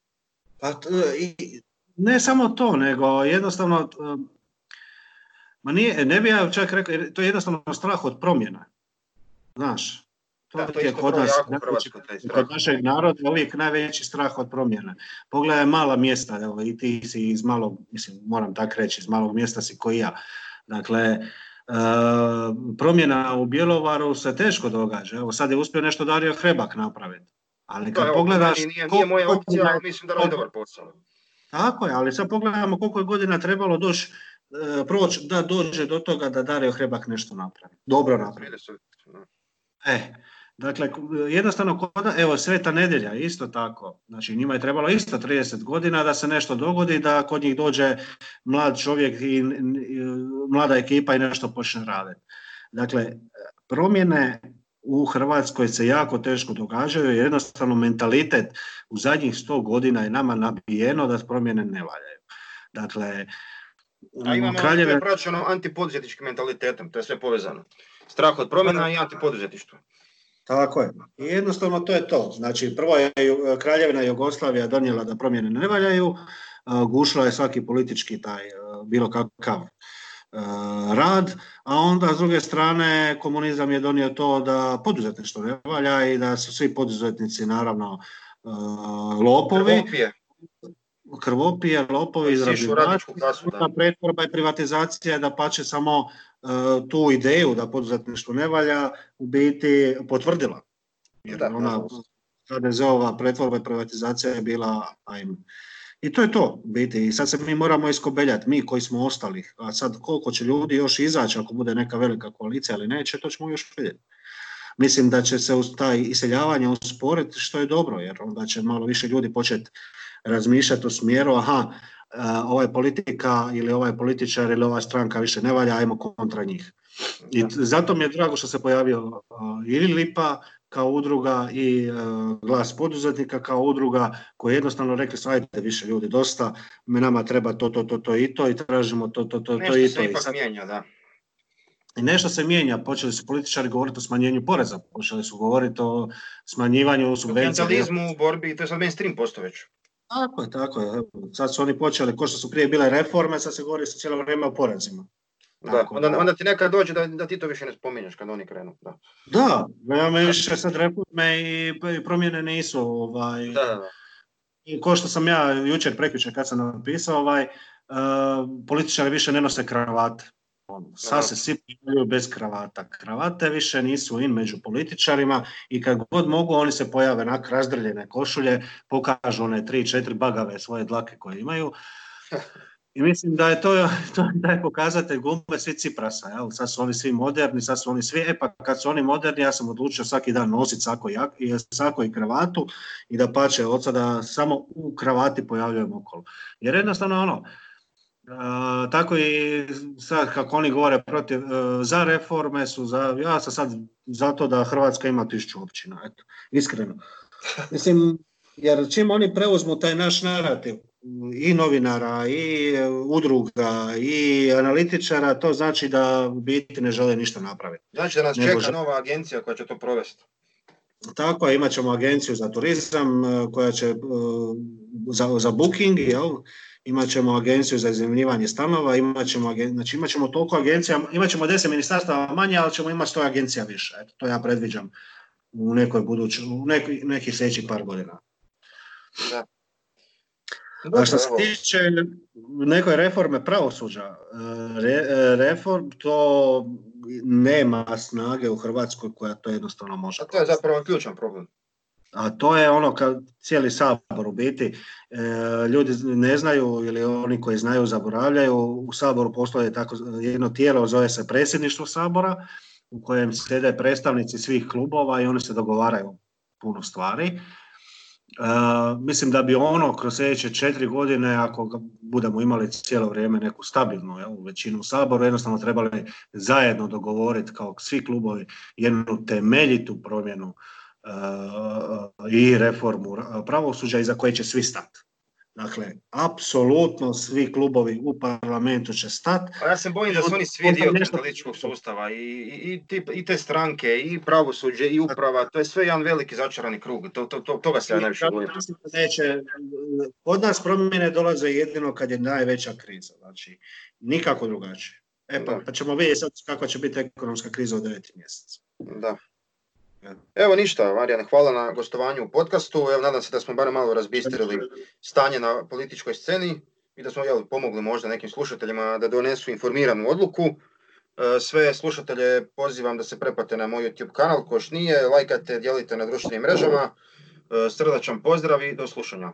S2: Pa, i, ne samo to, nego jednostavno, e, ma nije, ne bi ja čak rekao, to je jednostavno strah od promjena. Znaš,
S1: to je kod nas,
S2: kod našeg naroda uvijek najveći strah od promjena. Pogledaj mala mjesta, evo i ti si iz malog, mislim, moram tak reći, iz malog mjesta si koji ja. Dakle, e, promjena u Bjelovaru se teško događa. Evo sad je uspio nešto Dario Hrebak napraviti. Ali kad pogledaš...
S1: Nije, nije moja opcija, ali mislim da radi dobar posao.
S2: Tako je, ali sad pogledamo koliko je godina trebalo doći proći da dođe do toga da Dario Hrebak nešto napravi. Dobro napravi. E, Dakle, jednostavno, koda, evo, Sveta nedjelja, isto tako. Znači, njima je trebalo isto 30 godina da se nešto dogodi, da kod njih dođe mlad čovjek i, mlada ekipa i nešto počne raditi. Dakle, promjene u Hrvatskoj se jako teško događaju, jednostavno mentalitet u zadnjih sto godina je nama nabijeno da promjene ne valjaju. Dakle,
S1: A imamo kraljeve... praćeno antipoduzetničkim mentalitetom, to je sve povezano. Strah od promjena i antipoduzetništvo.
S2: Tako je. I jednostavno to je to. Znači, prvo je Kraljevina Jugoslavija donijela da promjene ne valjaju, gušila je svaki politički taj bilo kakav rad, a onda s druge strane komunizam je donio to da poduzetništvo ne valja i da su svi poduzetnici naravno lopovi. Krvopije. Krvopije, lopovi, izrađivači, pretvorba i privatizacija da pače samo E, tu ideju da poduzetništvo ne valja u biti potvrdila. Jer ona HDZ-ova pretvorba i privatizacija je bila ajme. I to je to, biti. I sad se mi moramo iskobeljati, mi koji smo ostali. A sad koliko će ljudi još izaći ako bude neka velika koalicija ili neće, to ćemo još vidjeti. Mislim da će se uz taj iseljavanje usporiti, što je dobro, jer onda će malo više ljudi početi razmišljati u smjeru, aha, ovaj politika ili ovaj političar ili ova stranka više ne valja, ajmo kontra njih. I zato mi je drago što se pojavio ili Lipa kao udruga i glas poduzetnika kao udruga koji jednostavno rekli su ajde više ljudi dosta, me nama treba to, to, to, to i to i tražimo to, to, to, to i to.
S1: se ipak mijenja, da.
S2: I nešto se mijenja, počeli su političari govoriti o smanjenju poreza, počeli su govoriti o smanjivanju subvencija.
S1: O u borbi, to je sad mainstream posto već.
S2: Tako je, tako je. Sad su oni počeli, ko što su prije bile reforme, sad se govori sa cijelo vrijeme o porezima.
S1: Da, onda, onda ti nekad dođe da, da ti to više ne spominješ kad oni krenu. Da,
S2: da ja me više sad reforme i promjene nisu. Ovaj,
S1: da, da.
S2: I ko što sam ja jučer, prekjučer kad sam napisao, ovaj, uh, političari više ne nose kravate. Ono, sad se svi bez kravata. Kravate više nisu in među političarima i kad god mogu oni se pojave na razdrljene košulje, pokažu one tri, četiri bagave svoje dlake koje imaju. I mislim da je to, to da je pokazatelj gumbe svi Ciprasa. Jel? Sad su oni svi moderni, sad su oni svi, e pa kad su oni moderni, ja sam odlučio svaki dan nositi sako, i, sako i kravatu i da pače od sada samo u kravati pojavljujem okolo. Jer jednostavno ono, tako i sad kako oni govore protiv, e, za reforme su, za, ja sam sad za to da Hrvatska ima tisuću općina, eto, iskreno. Mislim, jer čim oni preuzmu taj naš narativ, i novinara, i udruga, i analitičara, to znači da u biti ne žele ništa napraviti.
S1: Znači da nas čeka nova agencija koja će to provesti.
S2: Tako imat ćemo agenciju za turizam e, koja će e, za, za booking, jel? Imat ćemo agenciju za iznajmljivanje stanova, imat ćemo, znači imat ćemo toliko agencija, imat ćemo deset ministarstava manje, ali ćemo imati sto agencija više. Eto, to ja predviđam u nekoj budući, u nekih sljedećih par godina. Da. A što se tiče nekoj reforme pravosuđa, e, e, reform to nema snage u Hrvatskoj koja to jednostavno može.
S1: A to je zapravo ključan problem.
S2: A to je ono kad cijeli sabor u biti e, ljudi ne znaju ili oni koji znaju zaboravljaju. U saboru postoje tako jedno tijelo, zove se predsjedništvo sabora u kojem sjede predstavnici svih klubova i oni se dogovaraju puno stvari. Uh, mislim da bi ono kroz sljedeće četiri godine, ako budemo imali cijelo vrijeme neku stabilnu jel, većinu u Saboru, jednostavno trebali zajedno dogovoriti kao svi klubovi jednu temeljitu promjenu i reformu pravosuđa iza koje će svi stati. Dakle, apsolutno svi klubovi u parlamentu će stati.
S1: A ja se bojim da su oni svi dio političkog sustava I, i, i, te stranke, i pravosuđe, i uprava, to je sve jedan veliki začarani krug. To, to, to, toga se ja najviše bojim.
S2: Neće, od nas promjene dolaze jedino kad je najveća kriza. Znači, nikako drugačije. E pa, pa ćemo vidjeti sad kakva će biti ekonomska kriza u deveti mjesec.
S1: Da. Evo ništa, Marijane, hvala na gostovanju u podcastu. Evo, nadam se da smo barem malo razbistrili stanje na političkoj sceni i da smo jel, pomogli možda nekim slušateljima da donesu informiranu odluku. E, sve slušatelje pozivam da se prepate na moj YouTube kanal, ko još nije, lajkate, dijelite na društvenim mrežama. E, srdačan pozdrav i do slušanja.